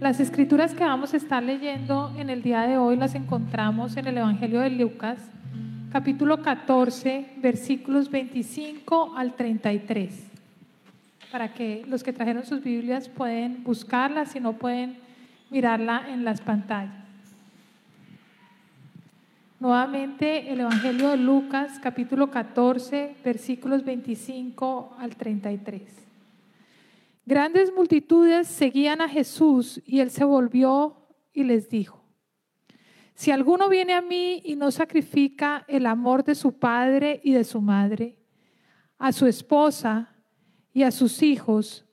Las escrituras que vamos a estar leyendo en el día de hoy las encontramos en el Evangelio de Lucas, capítulo 14, versículos 25 al 33. Para que los que trajeron sus Biblias pueden buscarla, si no pueden mirarla en las pantallas. Nuevamente el Evangelio de Lucas, capítulo 14, versículos 25 al 33. Grandes multitudes seguían a Jesús y él se volvió y les dijo, si alguno viene a mí y no sacrifica el amor de su padre y de su madre, a su esposa y a sus hijos,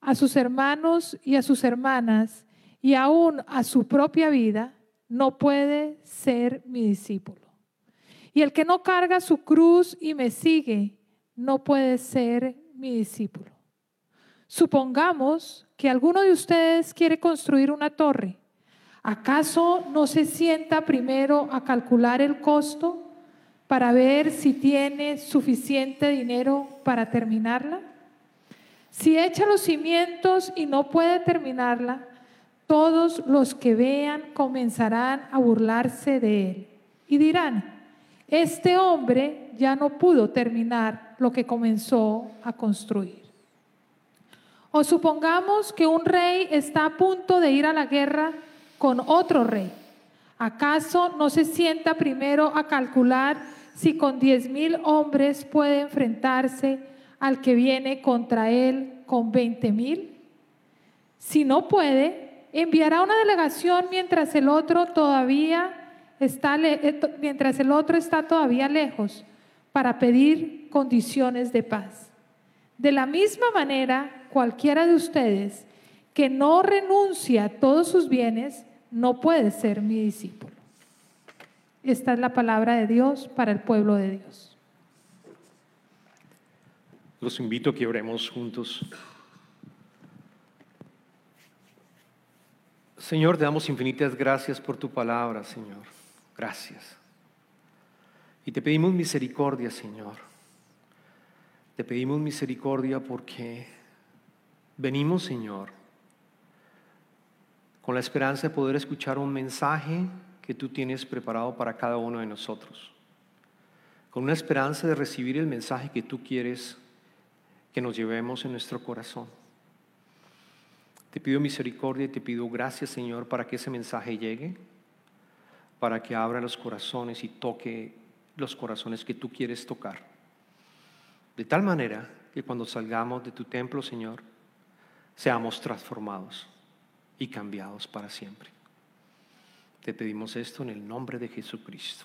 a sus hermanos y a sus hermanas, y aún a su propia vida, no puede ser mi discípulo. Y el que no carga su cruz y me sigue, no puede ser mi discípulo. Supongamos que alguno de ustedes quiere construir una torre. ¿Acaso no se sienta primero a calcular el costo para ver si tiene suficiente dinero para terminarla? Si echa los cimientos y no puede terminarla, todos los que vean comenzarán a burlarse de él y dirán, este hombre ya no pudo terminar lo que comenzó a construir. O supongamos que un rey está a punto de ir a la guerra con otro rey. ¿Acaso no se sienta primero a calcular si con diez mil hombres puede enfrentarse al que viene contra él con veinte mil? Si no puede, enviará una delegación mientras el otro todavía está eh, mientras el otro está todavía lejos para pedir condiciones de paz. De la misma manera, cualquiera de ustedes que no renuncia a todos sus bienes no puede ser mi discípulo. Esta es la palabra de Dios para el pueblo de Dios. Los invito a que oremos juntos. Señor, te damos infinitas gracias por tu palabra, Señor. Gracias. Y te pedimos misericordia, Señor. Te pedimos misericordia porque venimos, Señor, con la esperanza de poder escuchar un mensaje que tú tienes preparado para cada uno de nosotros. Con una esperanza de recibir el mensaje que tú quieres que nos llevemos en nuestro corazón. Te pido misericordia y te pido gracias, Señor, para que ese mensaje llegue, para que abra los corazones y toque los corazones que tú quieres tocar. De tal manera que cuando salgamos de tu templo, Señor, seamos transformados y cambiados para siempre. Te pedimos esto en el nombre de Jesucristo.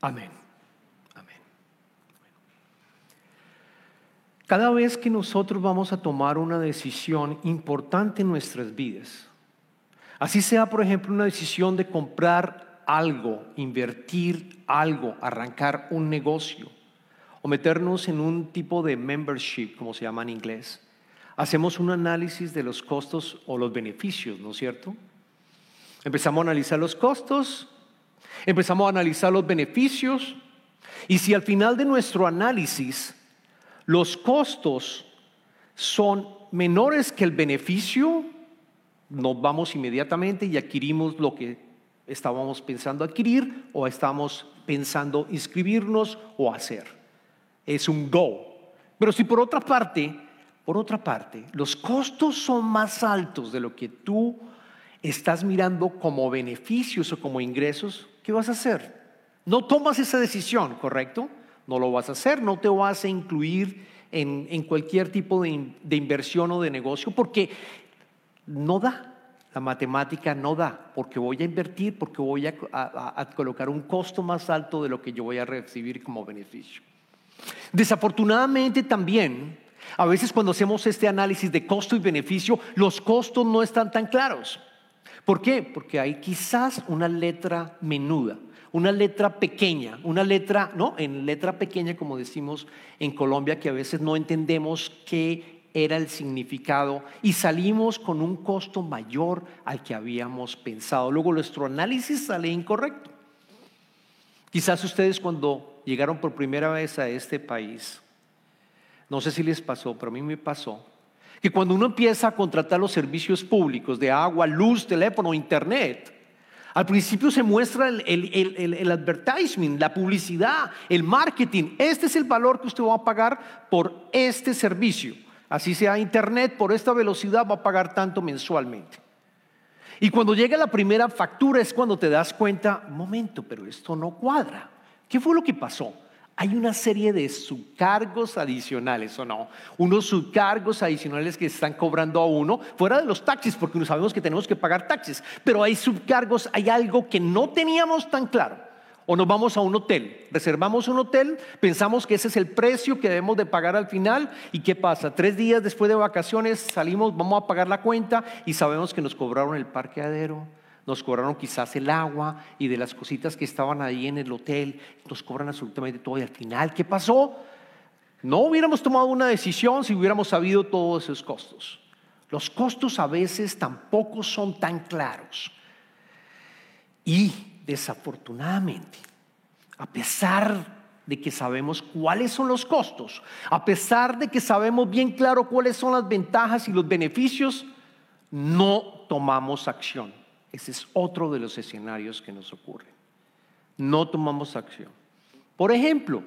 Amén. Cada vez que nosotros vamos a tomar una decisión importante en nuestras vidas, así sea por ejemplo una decisión de comprar algo, invertir algo, arrancar un negocio o meternos en un tipo de membership, como se llama en inglés, hacemos un análisis de los costos o los beneficios, ¿no es cierto? Empezamos a analizar los costos, empezamos a analizar los beneficios y si al final de nuestro análisis los costos son menores que el beneficio, nos vamos inmediatamente y adquirimos lo que estábamos pensando adquirir o estamos pensando inscribirnos o hacer. Es un go. Pero si por otra parte, por otra parte, los costos son más altos de lo que tú estás mirando como beneficios o como ingresos, ¿qué vas a hacer? No tomas esa decisión, ¿correcto? no lo vas a hacer, no te vas a incluir en, cualquier tipo de, inversión o de negocio porque no da. La matemática no da, porque voy a invertir, porque voy a, colocar un costo más alto de lo que yo voy a recibir como beneficio. Desafortunadamente también, a veces cuando hacemos este análisis de costo y beneficio, los costos no están tan claros. ¿Por qué? Porque hay quizás una letra menuda una letra pequeña, una letra, ¿no? En letra pequeña, como decimos en Colombia, que a veces no entendemos qué era el significado y salimos con un costo mayor al que habíamos pensado. Luego nuestro análisis sale incorrecto. Quizás ustedes cuando llegaron por primera vez a este país, no sé si les pasó, pero a mí me pasó, Que cuando uno empieza a contratar los servicios públicos de agua, luz, teléfono, internet, al principio se muestra el, el, advertisement, la publicidad, el marketing. Este es el valor que usted va a pagar por este servicio. Así sea internet, por esta velocidad va a pagar tanto mensualmente. Y cuando llega la primera factura es cuando te das cuenta, momento, pero esto no cuadra. ¿Qué fue lo que pasó? Hay una serie de subcargos adicionales, ¿o no? Unos subcargos adicionales que están cobrando a uno, fuera de los taxis, porque sabemos que tenemos que pagar taxis, pero hay subcargos, hay algo que no teníamos tan claro o nos vamos a un hotel. Reservamos un hotel, pensamos que ese es el precio que debemos de pagar al final y ¿qué pasa? Tres días después de vacaciones salimos, vamos a pagar la cuenta y sabemos que nos cobraron el parqueadero, nos cobraron quizás el agua y de las cositas que estaban ahí en el hotel, nos cobran absolutamente todo y al final, ¿qué pasó? No hubiéramos tomado una decisión si hubiéramos sabido todos esos costos. Los costos a veces tampoco son tan claros. Y desafortunadamente, a pesar de que sabemos cuáles son los costos, a pesar de que sabemos bien claro cuáles son las ventajas y los beneficios, no tomamos acción. Ese es otro de los escenarios que nos ocurren. No tomamos acción. Por ejemplo,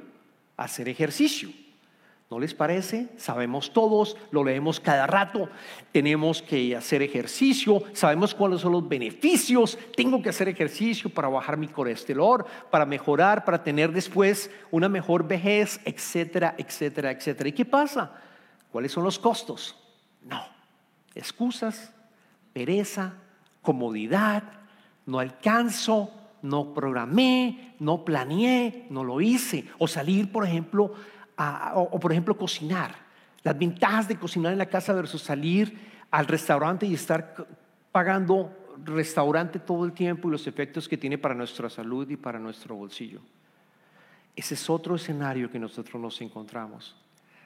hacer ejercicio. ¿No les parece? Sabemos todos, lo leemos cada rato, tenemos que hacer ejercicio, sabemos cuáles son los beneficios, tengo que hacer ejercicio para bajar mi colesterol, para mejorar, para tener después una mejor vejez, etcétera, etcétera, etcétera. ¿Y qué pasa? ¿Cuáles son los costos? No, excusas, pereza, comodidad, no alcanzo, no programé, no planeé, no lo hice. O salir, por ejemplo, o, por ejemplo cocinar. Las ventajas de cocinar en la casa versus salir al restaurante y estar pagando restaurante todo el tiempo y los efectos que tiene para nuestra salud y para nuestro bolsillo. Ese es otro escenario que nosotros nos encontramos.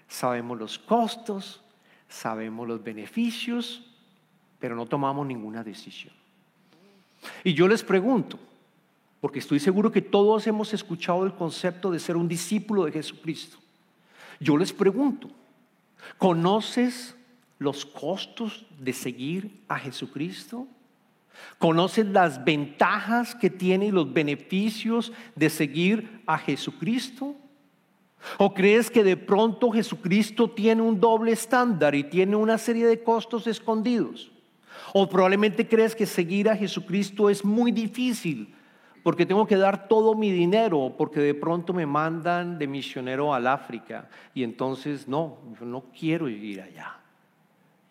Sabemos los costos, sabemos los beneficios, pero no tomamos ninguna decisión. Y yo les pregunto, porque estoy seguro que todos hemos escuchado el concepto de ser un discípulo de Jesucristo. Yo les pregunto, ¿conoces los costos de seguir a Jesucristo? ¿Conoces las ventajas que tiene y los beneficios de seguir a Jesucristo? ¿O crees que de pronto Jesucristo tiene un doble estándar y tiene una serie de costos escondidos? ¿O probablemente crees que seguir a Jesucristo es muy difícil porque tengo que dar todo mi dinero, porque de pronto me mandan de misionero al África y entonces no, yo no quiero ir allá.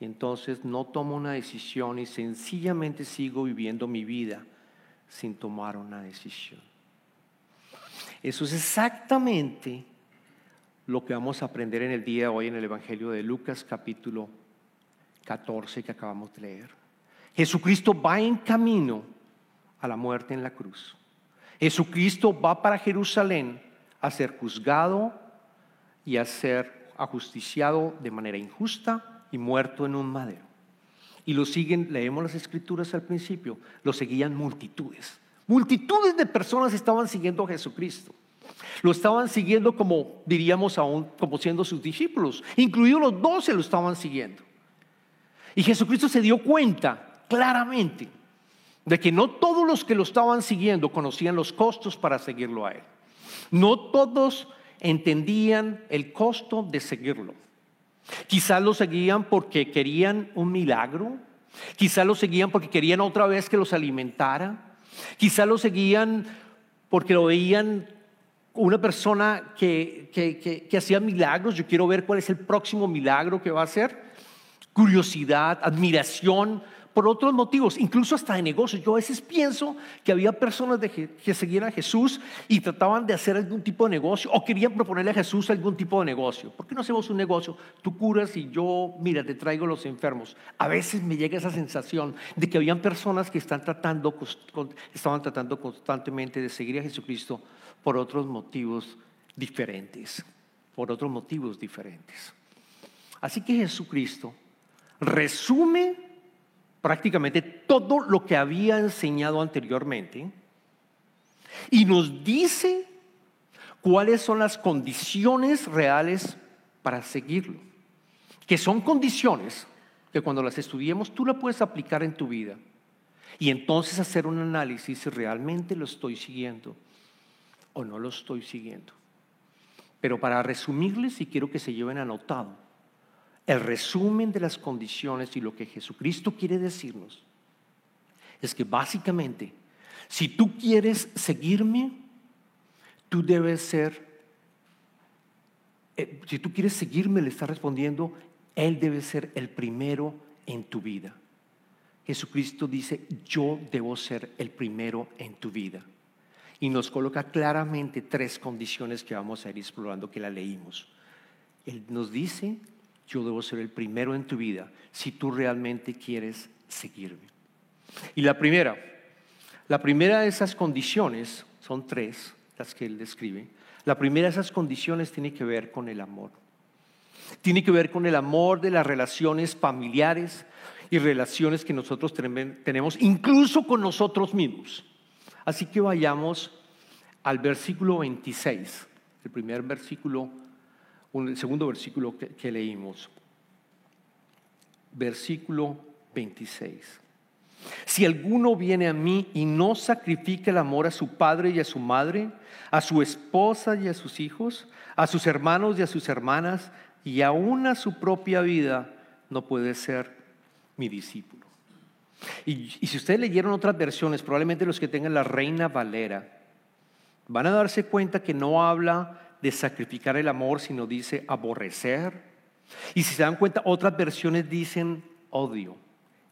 Y entonces no tomo una decisión y sencillamente sigo viviendo mi vida sin tomar una decisión. Eso es exactamente lo que vamos a aprender en el día de hoy en el Evangelio de Lucas capítulo 14 que acabamos de leer. Jesucristo va en camino a la muerte en la cruz. Jesucristo va para Jerusalén a ser juzgado y a ser ajusticiado de manera injusta y muerto en un madero. Y lo siguen, leemos las escrituras al principio, lo seguían multitudes. Multitudes de personas estaban siguiendo a Jesucristo. Lo estaban siguiendo como diríamos aún, como siendo sus discípulos. Incluidos los doce lo estaban siguiendo. Y Jesucristo se dio cuenta claramente de que no todos los que lo estaban siguiendo conocían los costos para seguirlo a él. No todos entendían el costo de seguirlo. Quizás lo seguían porque querían un milagro, quizás lo seguían porque querían otra vez que los alimentara, quizás lo seguían porque lo veían una persona que, que, que hacía milagros, yo quiero ver cuál es el próximo milagro que va a hacer, curiosidad, admiración por otros motivos, incluso hasta de negocios. Yo a veces pienso que había personas que seguían a Jesús y trataban de hacer algún tipo de negocio o querían proponerle a Jesús algún tipo de negocio. ¿Por qué no hacemos un negocio? Tú curas y yo, mira, te traigo los enfermos. A veces me llega esa sensación de que habían personas que están tratando, estaban tratando constantemente de seguir a Jesucristo por otros motivos diferentes, por otros motivos diferentes. Así que Jesucristo resume prácticamente todo lo que había enseñado anteriormente y nos dice cuáles son las condiciones reales para seguirlo, que son condiciones que cuando las estudiemos tú la puedes aplicar en tu vida y entonces hacer un análisis si realmente lo estoy siguiendo o no lo estoy siguiendo. Pero para resumirles, y quiero que se lleven anotado, el resumen de las condiciones y lo que Jesucristo quiere decirnos es que básicamente, si tú quieres seguirme, tú debes ser, eh, si tú quieres seguirme, le está respondiendo, Él debe ser el primero en tu vida. Jesucristo dice, yo debo ser el primero en tu vida. Y nos coloca claramente tres condiciones que vamos a ir explorando, que la leímos. Él nos dice, yo debo ser el primero en tu vida si tú realmente quieres seguirme. Y la primera, la primera de esas condiciones, son tres las que él describe, la primera de esas condiciones tiene que ver con el amor. Tiene que ver con el amor de las relaciones familiares y relaciones que nosotros tenemos, incluso con nosotros mismos. Así que vayamos al versículo 26, el primer versículo, el segundo versículo que, leímos. Versículo 26. Si alguno viene a mí y no sacrifica el amor a su padre y a su madre, a su esposa y a sus hijos, a sus hermanos y a sus hermanas, y aún a su propia vida, no puede ser mi discípulo. Y, si ustedes leyeron otras versiones, probablemente los que tengan la Reina Valera, van a darse cuenta que no habla de sacrificar el amor, sino dice aborrecer. Y si se dan cuenta, otras versiones dicen odio.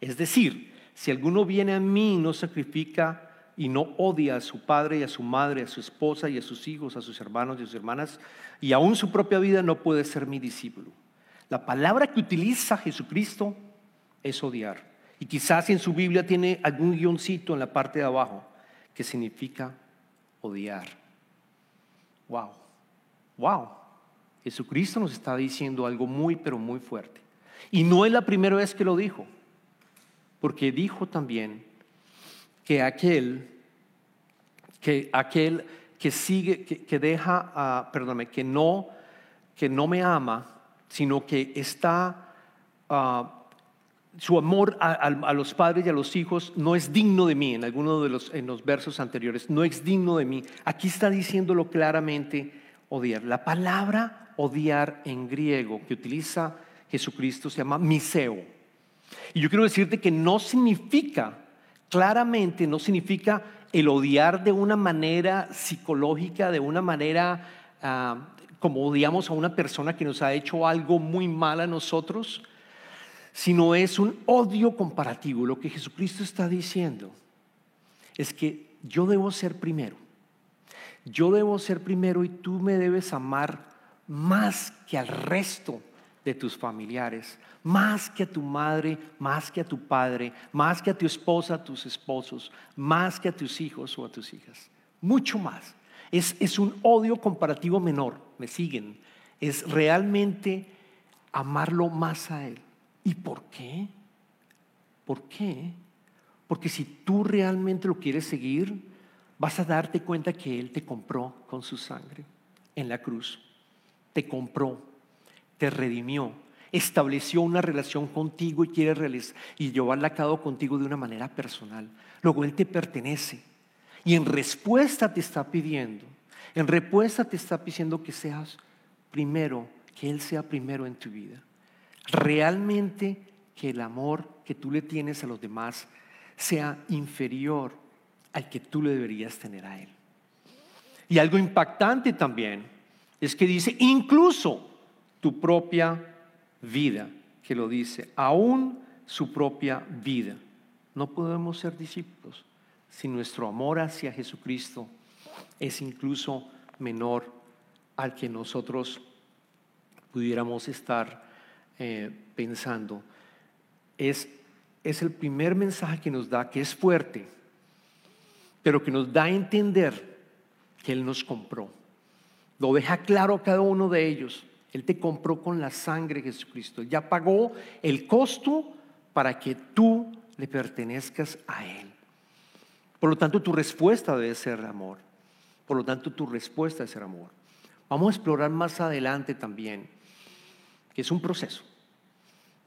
Es decir, si alguno viene a mí y no sacrifica y no odia a su padre y a su madre, a su esposa y a sus hijos, a sus hermanos y a sus hermanas, y aún su propia vida, no puede ser mi discípulo. La palabra que utiliza Jesucristo es odiar. Y quizás en su Biblia tiene algún guioncito en la parte de abajo que significa odiar. Wow, wow. Jesucristo nos está diciendo algo muy, pero muy fuerte. Y no es la primera vez que lo dijo, porque dijo también que aquel, que aquel que sigue, que, deja, perdóname, que no, que no me ama, sino que está, uh, su amor a, los padres y a los hijos no es digno de mí, en algunos de los, en los versos anteriores, no es digno de mí. Aquí está diciéndolo claramente, odiar. La palabra odiar en griego que utiliza Jesucristo se llama miseo. Y yo quiero decirte que no significa, claramente no significa el odiar de una manera psicológica, de una manera ah, como odiamos a una persona que nos ha hecho algo muy mal a nosotros, sino es un odio comparativo. Lo que Jesucristo está diciendo es que yo debo ser primero. Yo debo ser primero y tú me debes amar más que al resto de tus familiares, más que a tu madre, más que a tu padre, más que a tu esposa, a tus esposos, más que a tus hijos o a tus hijas. Mucho más. Es, es un odio comparativo menor, me siguen. Es realmente amarlo más a Él. ¿Y por qué? ¿Por qué? Porque si tú realmente lo quieres seguir, vas a darte cuenta que Él te compró con su sangre en la cruz. Te compró, te redimió, estableció una relación contigo y quiere realizar, y llevarla a cabo contigo de una manera personal. Luego Él te pertenece y en respuesta te está pidiendo, en respuesta te está pidiendo que seas primero, que Él sea primero en tu vida realmente que el amor que tú le tienes a los demás sea inferior al que tú le deberías tener a Él. Y algo impactante también es que dice, incluso tu propia vida, que lo dice, aún su propia vida. No podemos ser discípulos si nuestro amor hacia Jesucristo es incluso menor al que nosotros pudiéramos estar eh, pensando, es, es el primer mensaje que nos da, que es fuerte, pero que nos da a entender que Él nos compró. Lo deja claro a cada uno de ellos. Él te compró con la sangre de Jesucristo. ya pagó el costo para que tú le pertenezcas a Él. Por lo tanto, tu respuesta debe ser amor. Por lo tanto, tu respuesta debe ser amor. Vamos a explorar más adelante también que es un proceso.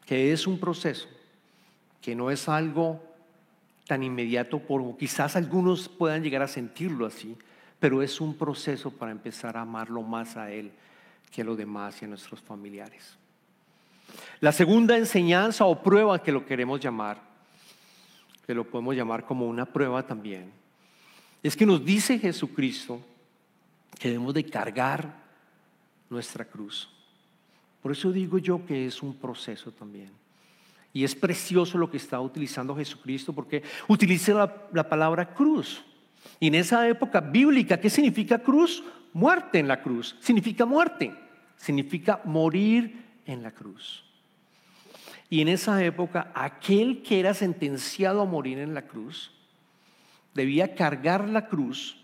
que es un proceso, que no es algo tan inmediato como quizás algunos puedan llegar a sentirlo así, pero es un proceso para empezar a amarlo más a Él que a los demás y a nuestros familiares. La segunda enseñanza o prueba que lo queremos llamar, que lo podemos llamar como una prueba también, es que nos dice Jesucristo que debemos de cargar nuestra cruz. Por eso digo yo que es un proceso también. Y es precioso lo que está utilizando Jesucristo porque utiliza la, la, palabra cruz. Y en esa época bíblica, ¿qué significa cruz? Muerte en la cruz. Significa muerte. Significa morir en la cruz. Y en esa época, aquel que era sentenciado a morir en la cruz debía cargar la cruz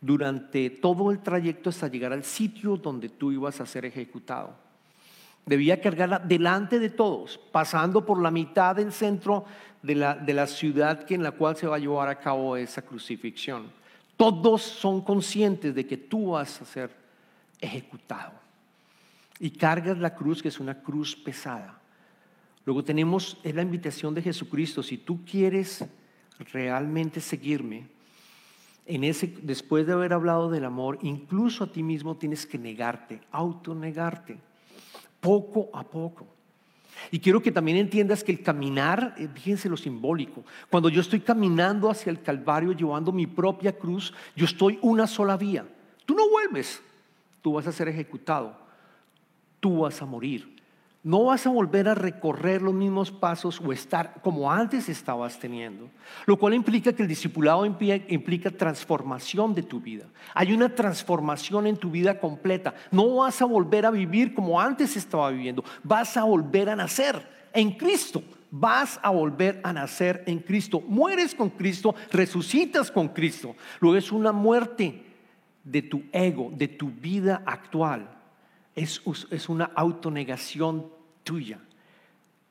durante todo el trayecto hasta llegar al sitio donde tú ibas a ser ejecutado. Debía cargarla delante de todos, pasando por la mitad del centro de la, de la ciudad en la cual se va a llevar a cabo esa crucifixión. Todos son conscientes de que tú vas a ser ejecutado. Y cargas la cruz, que es una cruz pesada. Luego tenemos es la invitación de Jesucristo. Si tú quieres realmente seguirme, en ese, después de haber hablado del amor, incluso a ti mismo tienes que negarte, autonegarte, poco a poco. Y quiero que también entiendas que el caminar, eh, fíjense lo simbólico, cuando yo estoy caminando hacia el Calvario llevando mi propia cruz, yo estoy una sola vía. Tú no vuelves, tú vas a ser ejecutado, tú vas a morir. No vas a volver a recorrer los mismos pasos o estar como antes estabas teniendo. Lo cual implica que el discipulado implica, transformación de tu vida. Hay una transformación en tu vida completa. No vas a volver a vivir como antes estaba viviendo. Vas a volver a nacer en Cristo. Vas a volver a nacer en Cristo. Mueres con Cristo, resucitas con Cristo. Luego es una muerte de tu ego, de tu vida actual. Es, es una autonegación tuya,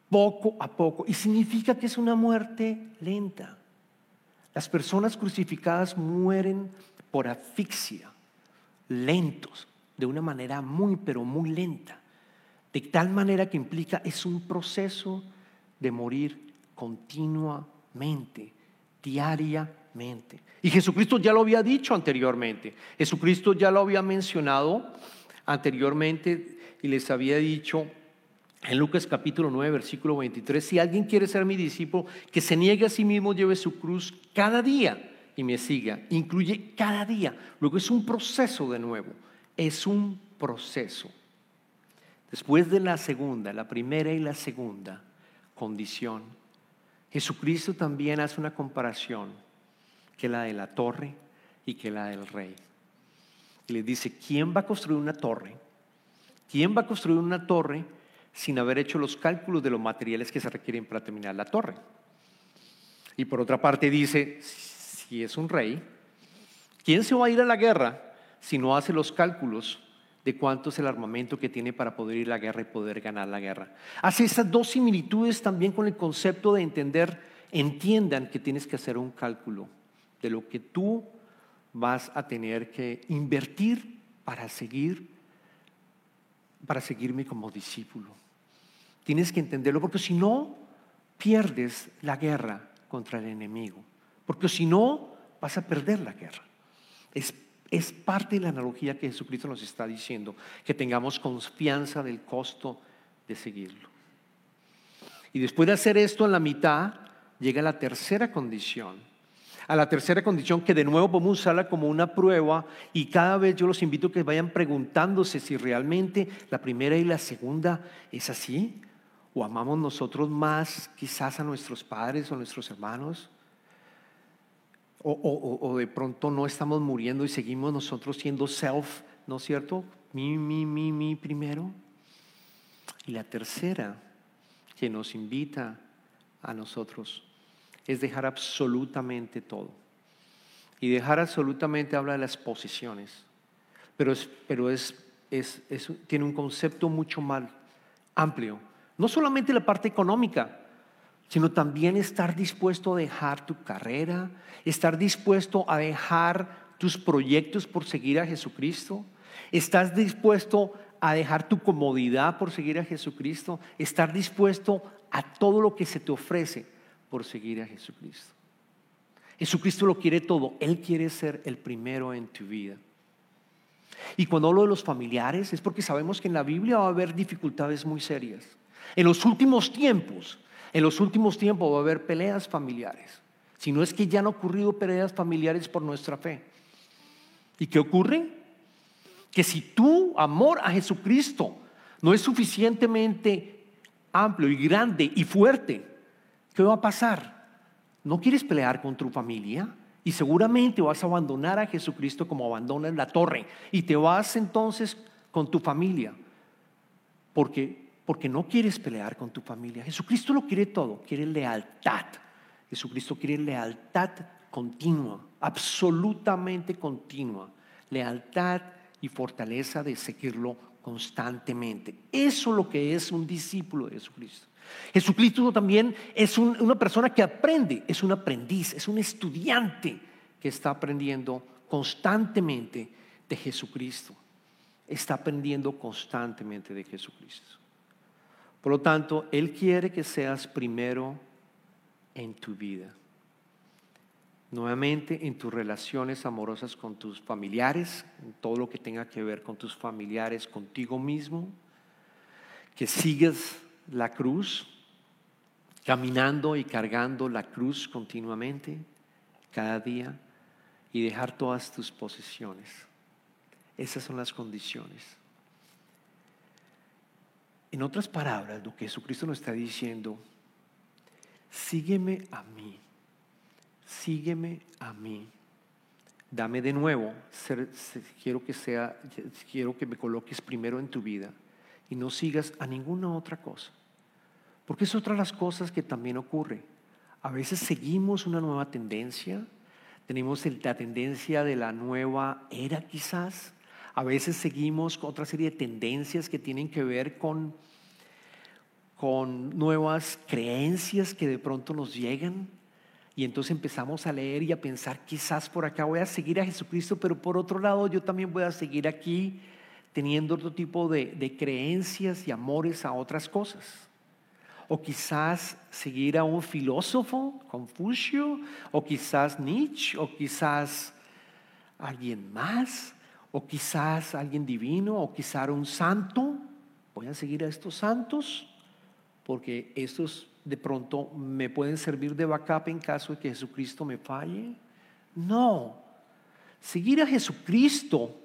poco a poco. Y significa que es una muerte lenta. Las personas crucificadas mueren por asfixia, lentos, de una manera muy, pero muy lenta. De tal manera que implica, es un proceso de morir continuamente, diariamente. Y Jesucristo ya lo había dicho anteriormente. Jesucristo ya lo había mencionado anteriormente y les había dicho en Lucas capítulo 9, versículo 23, si alguien quiere ser mi discípulo, que se niegue a sí mismo, lleve su cruz cada día y me siga. Incluye cada día. Luego es un proceso de nuevo. Es un proceso. Después de la segunda, la primera y la segunda condición, Jesucristo también hace una comparación que la de la torre y que la del rey. Y le dice, ¿quién va a construir una torre? ¿Quién va a construir una torre? Sin haber hecho los cálculos de los materiales que se requieren para terminar la torre. Y por otra parte dice, si es un rey, ¿quién se va a ir a la guerra si no hace los cálculos de cuánto es el armamento que tiene para poder ir a la guerra y poder ganar la guerra? Hace esas dos similitudes también con el concepto de entender, entiendan que tienes que hacer un cálculo de lo que tú vas a tener que invertir para seguir para seguirme como discípulo. Tienes que entenderlo porque si no, pierdes la guerra contra el enemigo. Porque si no, vas a perder la guerra. Es, es parte de la analogía que Jesucristo nos está diciendo, que tengamos confianza del costo de seguirlo. Y después de hacer esto en la mitad, llega la tercera condición, a la tercera condición que de nuevo podemos usarla como una prueba y cada vez yo los invito a que vayan preguntándose si realmente la primera y la segunda es así o amamos nosotros más quizás a nuestros padres o nuestros hermanos? O, de pronto no estamos muriendo y seguimos nosotros siendo self, ¿no es cierto? Mi, mi, mi, mi primero. Y la tercera que nos invita a nosotros es dejar absolutamente todo. Y dejar absolutamente habla de las posiciones, pero, es, pero es, es, tiene un concepto mucho más amplio no solamente la parte económica, sino también estar dispuesto a dejar tu carrera, estar dispuesto a dejar tus proyectos por seguir a Jesucristo, estás dispuesto a dejar tu comodidad por seguir a Jesucristo? ¿Estar dispuesto a todo lo que se te ofrece por seguir a Jesucristo? Jesucristo lo quiere todo. Él quiere ser el primero en tu vida. Y cuando hablo de los familiares es porque sabemos que en la Biblia va a haber dificultades muy serias. En los últimos tiempos, en los últimos tiempos va a haber peleas familiares. Si no es que ya han ocurrido peleas familiares por nuestra fe. ¿Y qué ocurre? Que si tu amor a Jesucristo no es suficientemente amplio y grande y fuerte, ¿qué va a pasar? ¿No quieres pelear con tu familia? Y seguramente vas a abandonar a Jesucristo como abandonas la torre. Y te vas entonces con tu familia. Porque, porque no quieres pelear con tu familia. Jesucristo lo quiere todo. Quiere lealtad. Jesucristo quiere lealtad continua. Absolutamente continua. Lealtad y fortaleza de seguirlo constantemente. Eso es lo que es un discípulo de Jesucristo. Jesucristo también es una persona que aprende, es un aprendiz, es un estudiante que está aprendiendo constantemente de Jesucristo. Está aprendiendo constantemente de Jesucristo. Por lo tanto, Él quiere que seas primero en tu vida. Nuevamente en tus relaciones amorosas con tus familiares, en todo lo que tenga que ver con tus familiares, contigo mismo, que sigas la cruz, caminando y cargando la cruz continuamente, cada día, y dejar todas tus posesiones. Esas son las condiciones. En otras palabras, lo que Jesucristo nos está diciendo, sígueme a mí, sígueme a mí. Dame de nuevo, quiero que sea, quiero que me coloques primero en tu vida y no sigas a ninguna otra cosa. Porque es otra de las cosas que también ocurre. A veces seguimos una nueva tendencia, tenemos la tendencia de la nueva era quizás, a veces seguimos otra serie de tendencias que tienen que ver con, con nuevas creencias que de pronto nos llegan. Y entonces empezamos a leer y a pensar, quizás por acá voy a seguir a Jesucristo, pero por otro lado yo también voy a seguir aquí teniendo otro tipo de, de creencias y amores a otras cosas o quizás seguir a un filósofo, Confucio, o quizás Nietzsche, o quizás alguien más, o quizás alguien divino, o quizás un santo. Voy a seguir a estos santos porque estos de pronto me pueden servir de backup en caso de que Jesucristo me falle. No, seguir a Jesucristo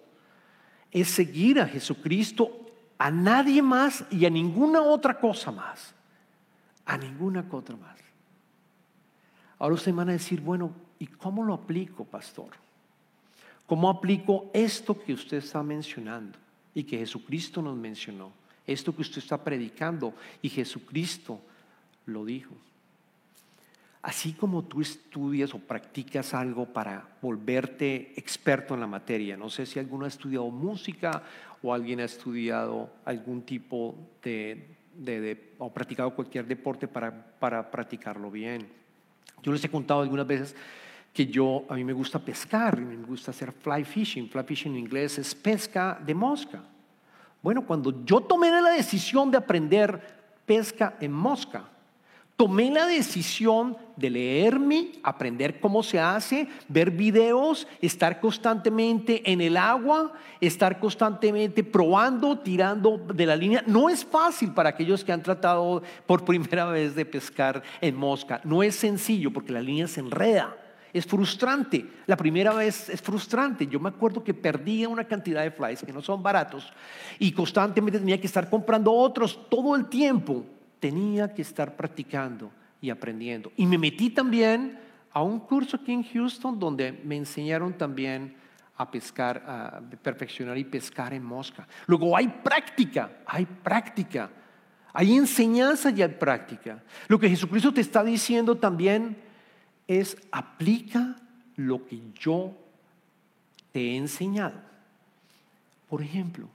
es seguir a Jesucristo a nadie más y a ninguna otra cosa más a ninguna otra más. Ahora ustedes van a decir, bueno, ¿y cómo lo aplico, pastor? ¿Cómo aplico esto que usted está mencionando y que Jesucristo nos mencionó? Esto que usted está predicando y Jesucristo lo dijo. Así como tú estudias o practicas algo para volverte experto en la materia, no sé si alguno ha estudiado música o alguien ha estudiado algún tipo de, de, o practicado cualquier deporte para, para practicarlo bien. Yo les he contado algunas veces que yo, a mí me gusta pescar, me gusta hacer fly fishing. Fly fishing en inglés es pesca de mosca. Bueno, cuando yo tomé la decisión de aprender pesca en mosca, tomé la decisión de leerme, aprender cómo se hace, ver videos, estar constantemente en el agua, estar constantemente probando, tirando de la línea. No es fácil para aquellos que han tratado por primera vez de pescar en mosca. No es sencillo porque la línea se enreda. Es frustrante. La primera vez es frustrante. Yo me acuerdo que perdía una cantidad de flies que no son baratos y constantemente tenía que estar comprando otros todo el tiempo tenía que estar practicando y aprendiendo. Y me metí también a un curso aquí en Houston donde me enseñaron también a pescar, a perfeccionar y pescar en mosca. Luego hay práctica, hay práctica, hay enseñanza y hay práctica. Lo que Jesucristo te está diciendo también es aplica lo que yo te he enseñado. Por ejemplo,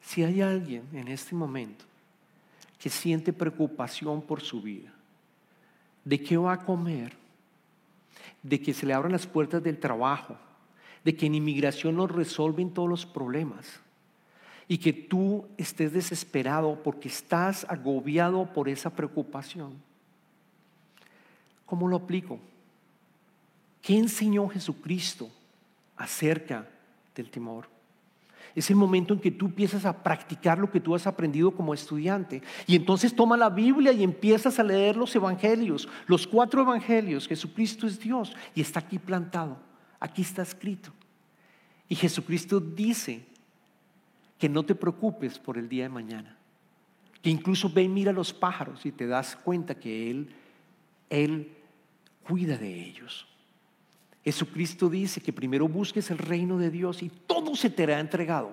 si hay alguien en este momento que siente preocupación por su vida, de qué va a comer, de que se le abran las puertas del trabajo, de que en inmigración nos resuelven todos los problemas. y que tú estés desesperado porque estás agobiado por esa preocupación. ¿Cómo lo aplico? ¿Qué enseñó Jesucristo acerca del temor? Es el momento en que tú empiezas a practicar lo que tú has aprendido como estudiante. Y entonces toma la Biblia y empiezas a leer los evangelios, los cuatro evangelios. Jesucristo es Dios y está aquí plantado. Aquí está escrito. Y Jesucristo dice que no te preocupes por el día de mañana. Que incluso ve y mira los pájaros y te das cuenta que Él, Él cuida de ellos. Jesucristo dice que primero busques el reino de Dios y todo se te hará entregado.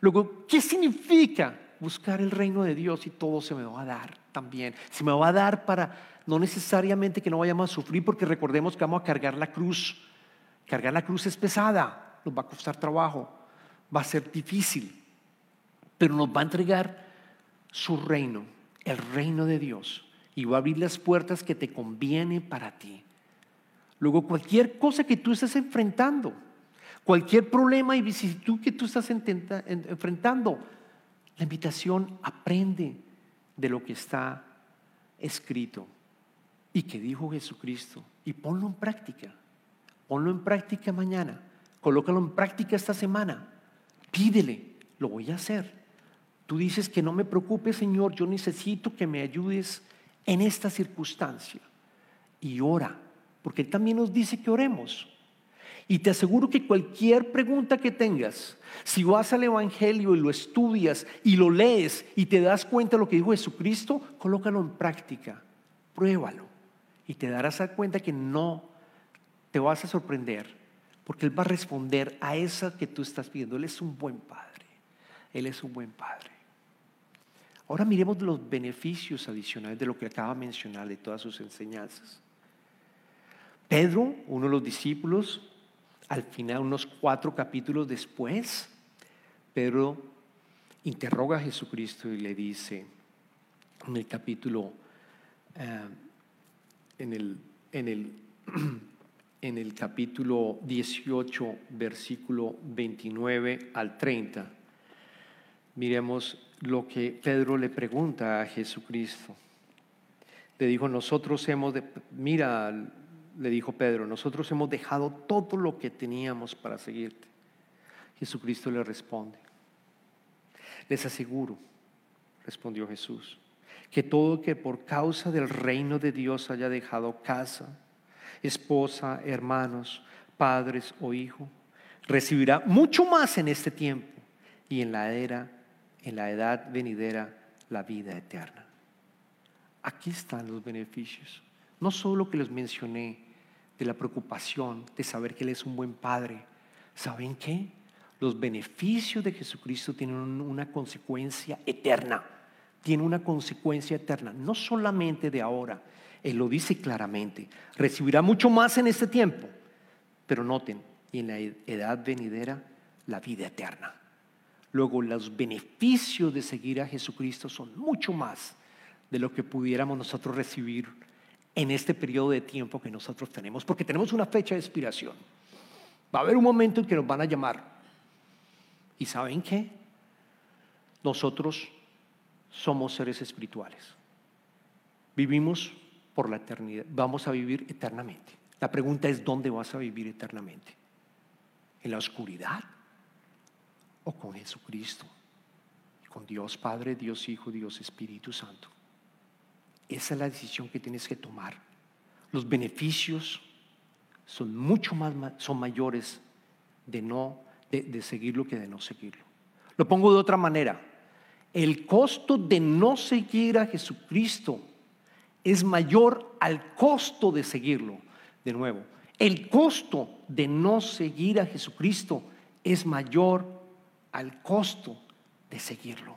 Luego, ¿qué significa buscar el reino de Dios y todo se me va a dar también? Se me va a dar para no necesariamente que no vayamos a sufrir, porque recordemos que vamos a cargar la cruz. Cargar la cruz es pesada, nos va a costar trabajo, va a ser difícil, pero nos va a entregar su reino, el reino de Dios, y va a abrir las puertas que te conviene para ti. Luego, cualquier cosa que tú estés enfrentando, cualquier problema y vicisitud que tú estás enfrentando, la invitación aprende de lo que está escrito y que dijo Jesucristo y ponlo en práctica. Ponlo en práctica mañana, colócalo en práctica esta semana. Pídele, lo voy a hacer. Tú dices que no me preocupe, Señor, yo necesito que me ayudes en esta circunstancia. Y ora porque Él también nos dice que oremos. Y te aseguro que cualquier pregunta que tengas, si vas al Evangelio y lo estudias y lo lees y te das cuenta de lo que dijo Jesucristo, colócalo en práctica, pruébalo y te darás cuenta que no te vas a sorprender, porque Él va a responder a esa que tú estás pidiendo. Él es un buen Padre, Él es un buen Padre. Ahora miremos los beneficios adicionales de lo que acaba de mencionar, de todas sus enseñanzas. Pedro, uno de los discípulos, al final, unos cuatro capítulos después, Pedro interroga a Jesucristo y le dice en el capítulo, eh, en, el, en, el, en el capítulo 18, versículo 29 al 30, miremos lo que Pedro le pregunta a Jesucristo. Le dijo, nosotros hemos de, mira, le dijo Pedro, nosotros hemos dejado todo lo que teníamos para seguirte. Jesucristo le responde, les aseguro, respondió Jesús, que todo que por causa del reino de Dios haya dejado casa, esposa, hermanos, padres o hijo, recibirá mucho más en este tiempo y en la era, en la edad venidera, la vida eterna. Aquí están los beneficios. No solo que les mencioné de la preocupación de saber que Él es un buen Padre. ¿Saben qué? Los beneficios de Jesucristo tienen una consecuencia eterna. Tiene una consecuencia eterna, no solamente de ahora. Él lo dice claramente. Recibirá mucho más en este tiempo. Pero noten, en la edad venidera, la vida eterna. Luego, los beneficios de seguir a Jesucristo son mucho más de lo que pudiéramos nosotros recibir en este periodo de tiempo que nosotros tenemos, porque tenemos una fecha de expiración. Va a haber un momento en que nos van a llamar. ¿Y saben qué? Nosotros somos seres espirituales. Vivimos por la eternidad, vamos a vivir eternamente. La pregunta es, ¿dónde vas a vivir eternamente? ¿En la oscuridad o con Jesucristo? Con Dios Padre, Dios Hijo, Dios Espíritu Santo. Esa es la decisión que tienes que tomar. Los beneficios son mucho más, son mayores de no de, seguirlo que de no seguirlo. Lo pongo de otra manera. El costo de no seguir a Jesucristo es mayor al costo de seguirlo. De nuevo, el costo de no seguir a Jesucristo es mayor al costo de seguirlo,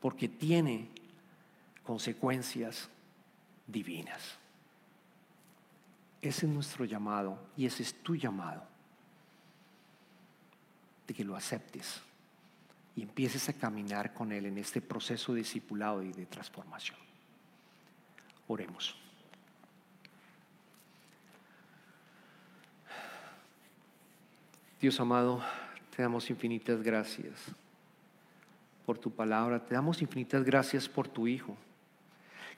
porque tiene consecuencias divinas. Ese es nuestro llamado y ese es tu llamado. De que lo aceptes y empieces a caminar con Él en este proceso de discipulado y de transformación. Oremos. Dios amado, te damos infinitas gracias por tu palabra. Te damos infinitas gracias por tu Hijo,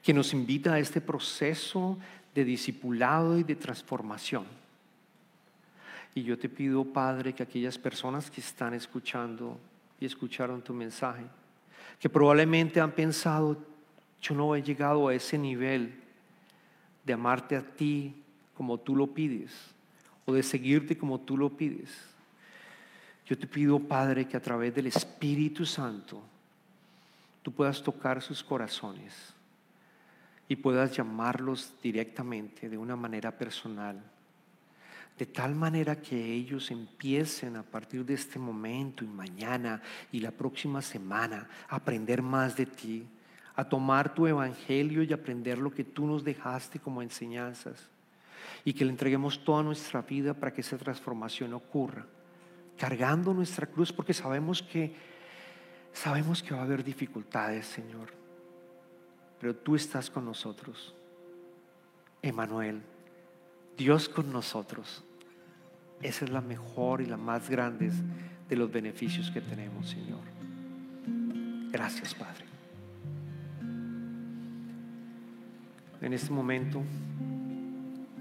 que nos invita a este proceso de discipulado y de transformación. Y yo te pido, Padre, que aquellas personas que están escuchando y escucharon tu mensaje, que probablemente han pensado, yo no he llegado a ese nivel de amarte a ti como tú lo pides, o de seguirte como tú lo pides. Yo te pido, Padre, que a través del Espíritu Santo tú puedas tocar sus corazones y puedas llamarlos directamente de una manera personal de tal manera que ellos empiecen a partir de este momento y mañana y la próxima semana a aprender más de ti, a tomar tu evangelio y aprender lo que tú nos dejaste como enseñanzas y que le entreguemos toda nuestra vida para que esa transformación ocurra, cargando nuestra cruz porque sabemos que sabemos que va a haber dificultades, Señor. Pero tú estás con nosotros. Emanuel, Dios con nosotros. Esa es la mejor y la más grande de los beneficios que tenemos, Señor. Gracias, Padre. En este momento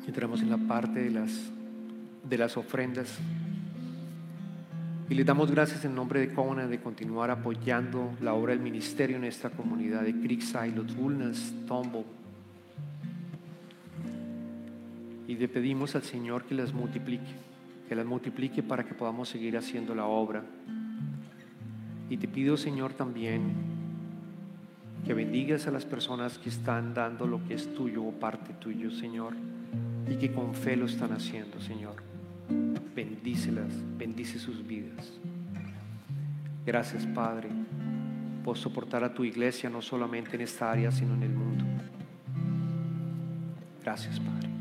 entramos en la parte de las, de las ofrendas y le damos gracias en nombre de Cona de continuar apoyando la obra del ministerio en esta comunidad de Creekside, Los Vulnas, Tombo. Y le pedimos al Señor que las multiplique que las multiplique para que podamos seguir haciendo la obra. Y te pido, Señor, también que bendigas a las personas que están dando lo que es tuyo o parte tuyo, Señor, y que con fe lo están haciendo, Señor. Bendícelas, bendice sus vidas. Gracias, Padre, por soportar a tu iglesia no solamente en esta área, sino en el mundo. Gracias, Padre.